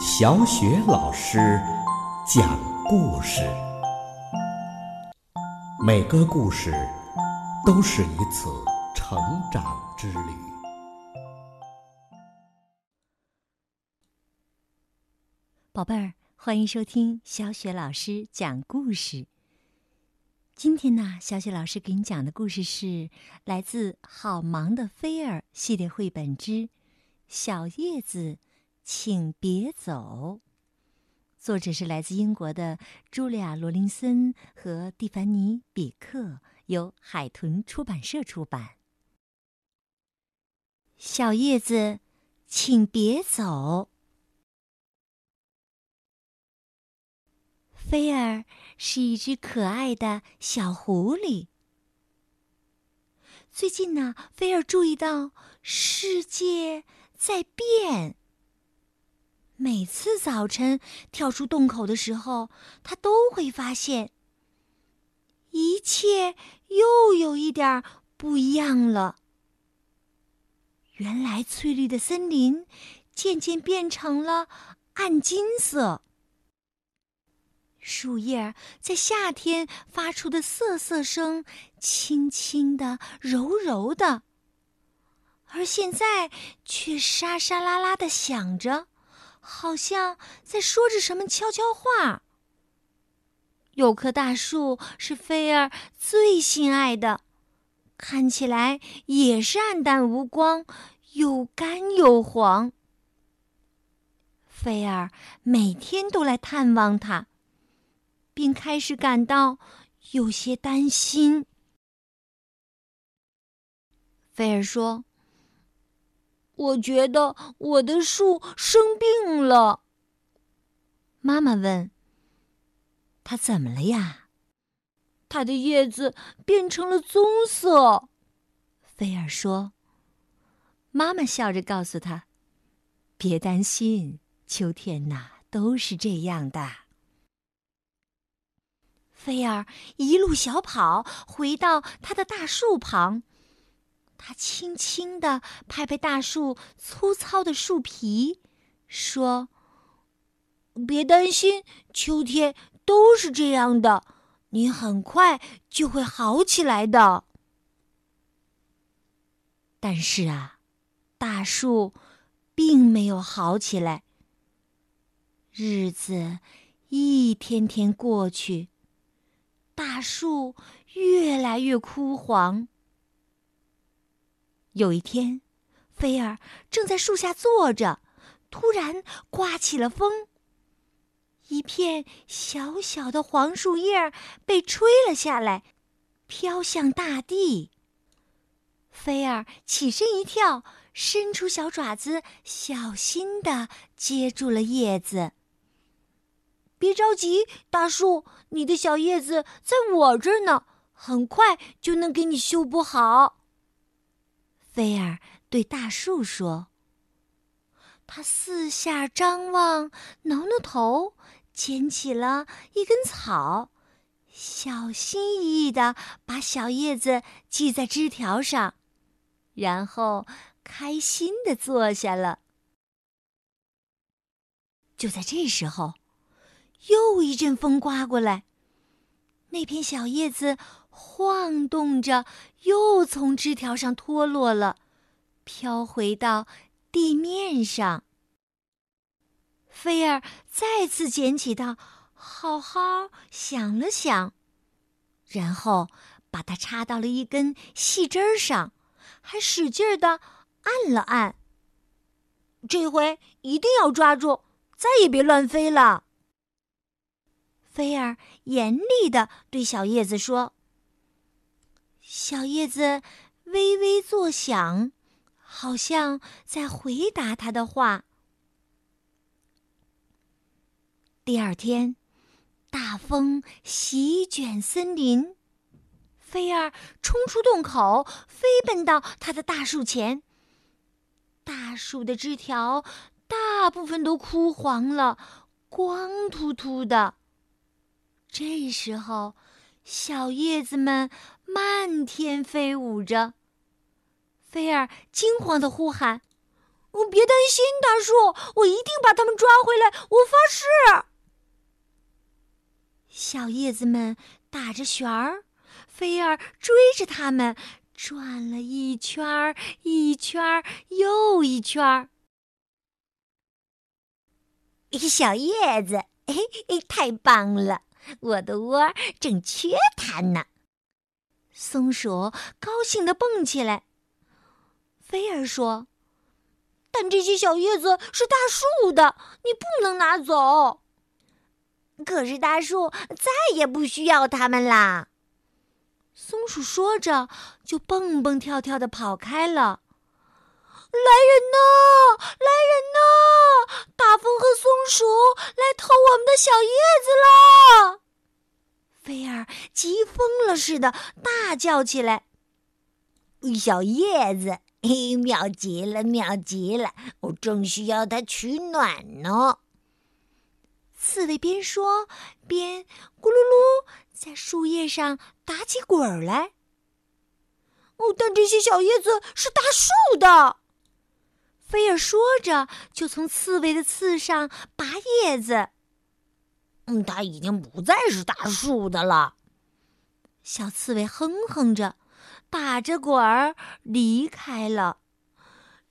小雪老师讲故事，每个故事都是一次成长之旅。宝贝儿，欢迎收听小雪老师讲故事。今天呢，小雪老师给你讲的故事是来自《好忙的菲儿》系列绘本之《小叶子，请别走》。作者是来自英国的茱莉亚·罗林森和蒂凡尼·比克，由海豚出版社出版。小叶子，请别走。菲儿是一只可爱的小狐狸。最近呢，菲儿注意到世界在变。每次早晨跳出洞口的时候，他都会发现一切又有一点不一样了。原来翠绿的森林渐渐变成了暗金色。树叶在夏天发出的瑟瑟声，轻轻的、柔柔的，而现在却沙沙啦啦的响着，好像在说着什么悄悄话。有棵大树是菲儿最心爱的，看起来也是暗淡无光，又干又黄。菲儿每天都来探望他。并开始感到有些担心。菲儿说：“我觉得我的树生病了。”妈妈问：“它怎么了呀？”“它的叶子变成了棕色。”菲儿说。妈妈笑着告诉他：“别担心，秋天呐，都是这样的。”菲儿一路小跑回到他的大树旁，他轻轻地拍拍大树粗糙的树皮，说：“别担心，秋天都是这样的，你很快就会好起来的。”但是啊，大树并没有好起来。日子一天天过去。大树越来越枯黄。有一天，菲儿正在树下坐着，突然刮起了风，一片小小的黄树叶被吹了下来，飘向大地。菲儿起身一跳，伸出小爪子，小心地接住了叶子。别着急，大树，你的小叶子在我这儿呢，很快就能给你修补好。菲儿对大树说。他四下张望，挠挠头，捡起了一根草，小心翼翼的把小叶子系在枝条上，然后开心的坐下了。就在这时候。又一阵风刮过来，那片小叶子晃动着，又从枝条上脱落了，飘回到地面上。菲儿再次捡起它，好好想了想，然后把它插到了一根细枝儿上，还使劲的按了按。这回一定要抓住，再也别乱飞了。菲儿严厉的对小叶子说：“小叶子微微作响，好像在回答他的话。”第二天，大风席卷森林，菲儿冲出洞口，飞奔到他的大树前。大树的枝条大部分都枯黄了，光秃秃的。这时候，小叶子们漫天飞舞着。菲儿惊慌的呼喊：“我别担心，大树，我一定把它们抓回来，我发誓。小叶子们打着旋儿，菲儿追着它们转了一圈儿，一圈儿又一圈儿。小叶子，哎哎，太棒了！我的窝正缺它呢。松鼠高兴地蹦起来。菲儿说：“但这些小叶子是大树的，你不能拿走。”可是大树再也不需要它们啦。松鼠说着，就蹦蹦跳跳地跑开了。来人呐！来人呐！大风和松鼠来偷我们的小叶子了！菲儿急疯了似的大叫起来：“小叶子，嘿，妙极了，妙极了！我正需要它取暖呢。”刺猬边说边咕噜噜在树叶上打起滚来。哦，但这些小叶子是大树的。菲儿说着，就从刺猬的刺上拔叶子。嗯，它已经不再是大树的了。小刺猬哼哼着，打着滚儿离开了。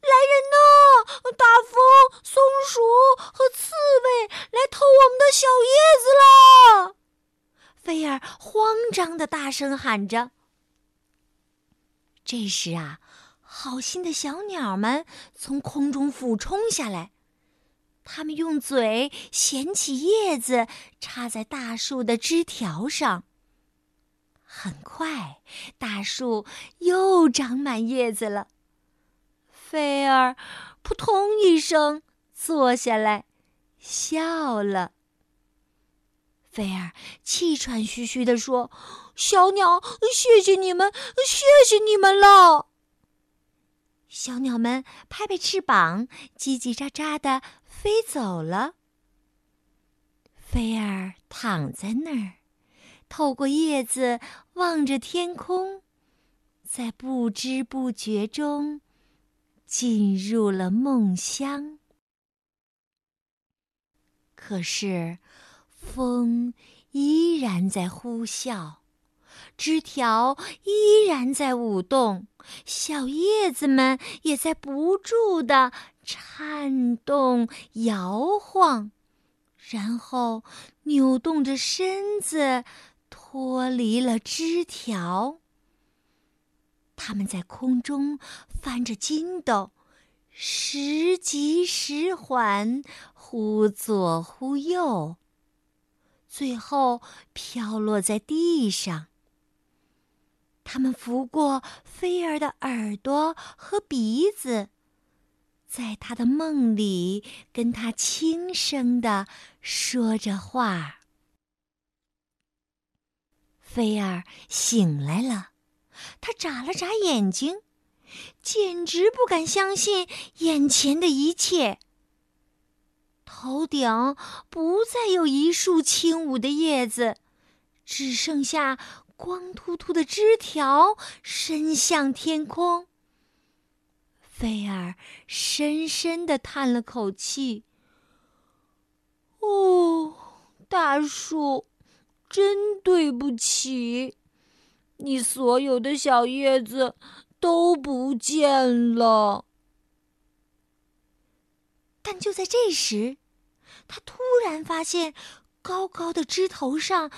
来人呐！大风、松鼠和刺猬来偷我们的小叶子了！菲儿慌张的大声喊着。这时啊。好心的小鸟们从空中俯冲下来，它们用嘴衔起叶子，插在大树的枝条上。很快，大树又长满叶子了。菲儿扑通一声坐下来，笑了。菲儿气喘吁吁地说：“小鸟，谢谢你们，谢谢你们了。”小鸟们拍拍翅膀，叽叽喳喳的飞走了。菲儿躺在那儿，透过叶子望着天空，在不知不觉中进入了梦乡。可是，风依然在呼啸。枝条依然在舞动，小叶子们也在不住的颤动、摇晃，然后扭动着身子脱离了枝条。它们在空中翻着筋斗，时急时缓，忽左忽右，最后飘落在地上。他们拂过菲儿的耳朵和鼻子，在他的梦里跟他轻声的说着话。菲儿醒来了，他眨了眨眼睛，简直不敢相信眼前的一切。头顶不再有一束轻舞的叶子，只剩下。光秃秃的枝条伸向天空。菲儿深深的叹了口气：“哦，大树，真对不起，你所有的小叶子都不见了。”但就在这时，他突然发现，高高的枝头上。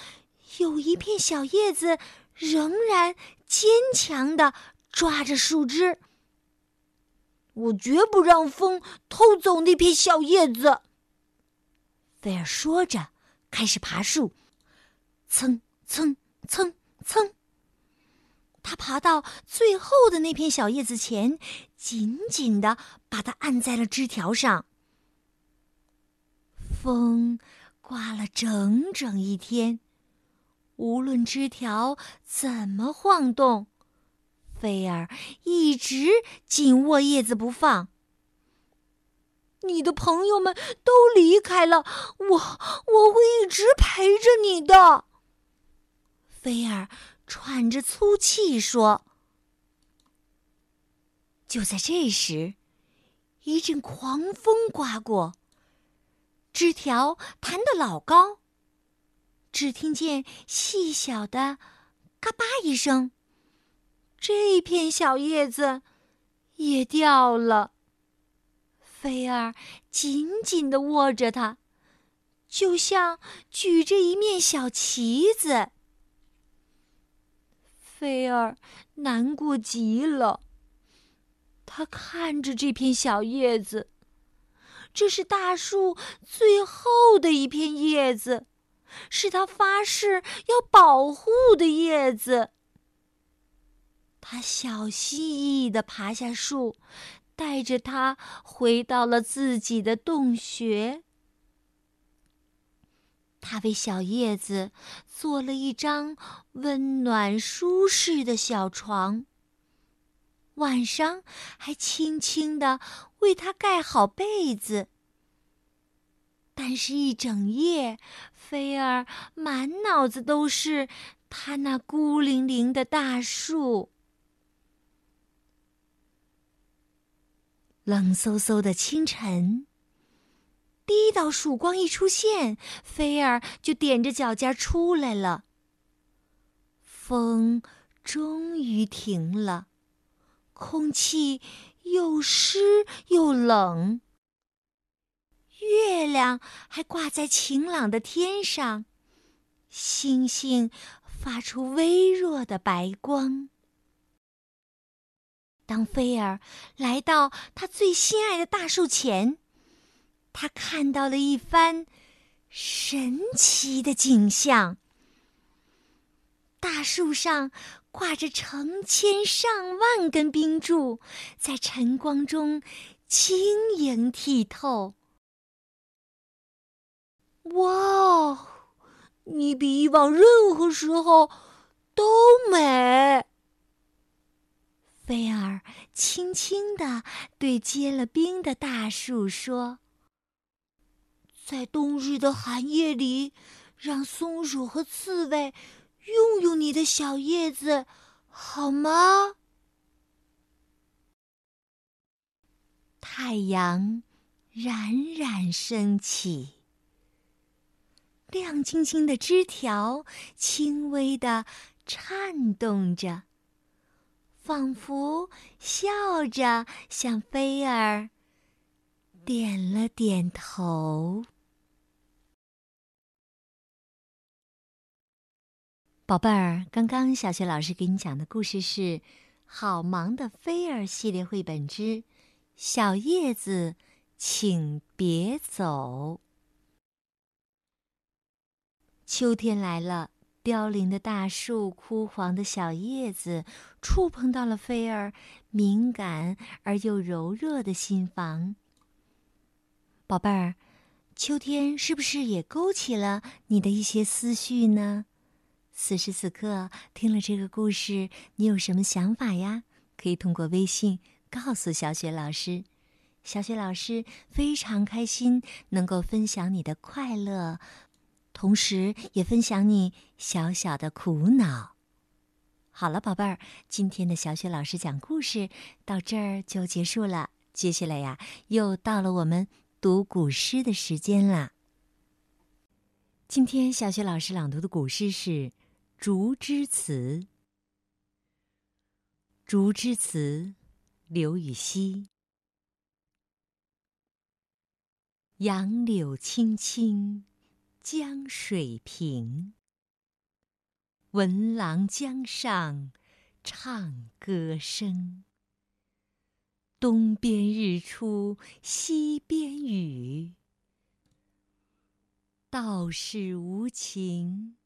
有一片小叶子仍然坚强的抓着树枝。我绝不让风偷走那片小叶子。菲尔说着，开始爬树，蹭蹭蹭蹭。他爬到最后的那片小叶子前，紧紧的把它按在了枝条上。风刮了整整一天。无论枝条怎么晃动，菲儿一直紧握叶子不放。你的朋友们都离开了，我我会一直陪着你的。菲儿喘着粗气说。就在这时，一阵狂风刮过，枝条弹得老高。只听见细小的“嘎巴”一声，这片小叶子也掉了。菲儿紧紧地握着它，就像举着一面小旗子。菲儿难过极了。他看着这片小叶子，这是大树最后的一片叶子，是他发誓要保护的叶子。他小心翼翼地爬下树，带着它回到了自己的洞穴。他为小叶子做了一张温暖舒适的小床。晚上还轻轻地为他盖好被子，但是，一整夜，菲儿满脑子都是他那孤零零的大树。冷飕飕的清晨，第一道曙光一出现，菲儿就踮着脚尖出来了。风终于停了。空气又湿又冷，月亮还挂在晴朗的天上，星星发出微弱的白光。当菲儿来到他最心爱的大树前，他看到了一番神奇的景象。大树上。挂着成千上万根冰柱，在晨光中晶莹剔透。哇哦，你比以往任何时候都美！菲儿轻轻地对结了冰的大树说：“在冬日的寒夜里，让松鼠和刺猬。”用用你的小叶子，好吗？太阳冉冉升起，亮晶晶的枝条轻微的颤动着，仿佛笑着向菲儿点了点头。宝贝儿，刚刚小雪老师给你讲的故事是《好忙的菲儿》系列绘本之《小叶子，请别走》。秋天来了，凋零的大树、枯黄的小叶子，触碰到了菲儿敏感而又柔弱的心房。宝贝儿，秋天是不是也勾起了你的一些思绪呢？此时此刻，听了这个故事，你有什么想法呀？可以通过微信告诉小雪老师。小雪老师非常开心能够分享你的快乐，同时也分享你小小的苦恼。好了，宝贝儿，今天的小雪老师讲故事到这儿就结束了。接下来呀，又到了我们读古诗的时间啦。今天小雪老师朗读的古诗是。竹枝词，竹枝词，刘禹锡。杨柳青青江水平，闻郎江上唱歌声。东边日出西边雨，道是无晴。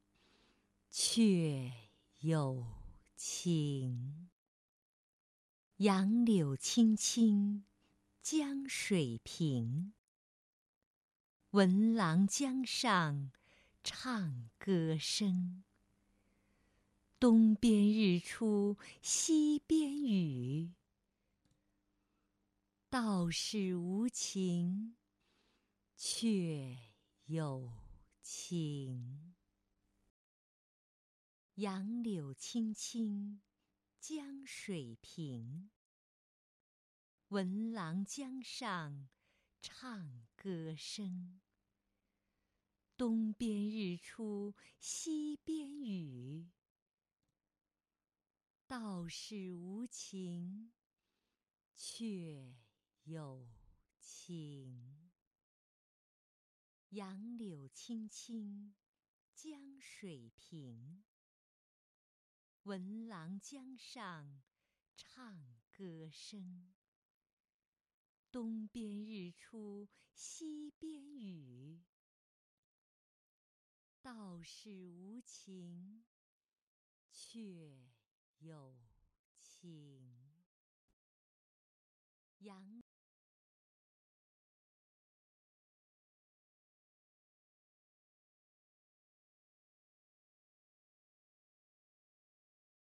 却有晴。杨柳青青江水平，闻郎江上唱歌声。东边日出西边雨，道是无晴却有情。杨柳青青江水平，闻郎江上唱歌声。东边日出西边雨，道是无晴却有情。杨柳青青江水平，闻郎江上唱歌声。东边日出西边雨。道是无晴却有晴。阳。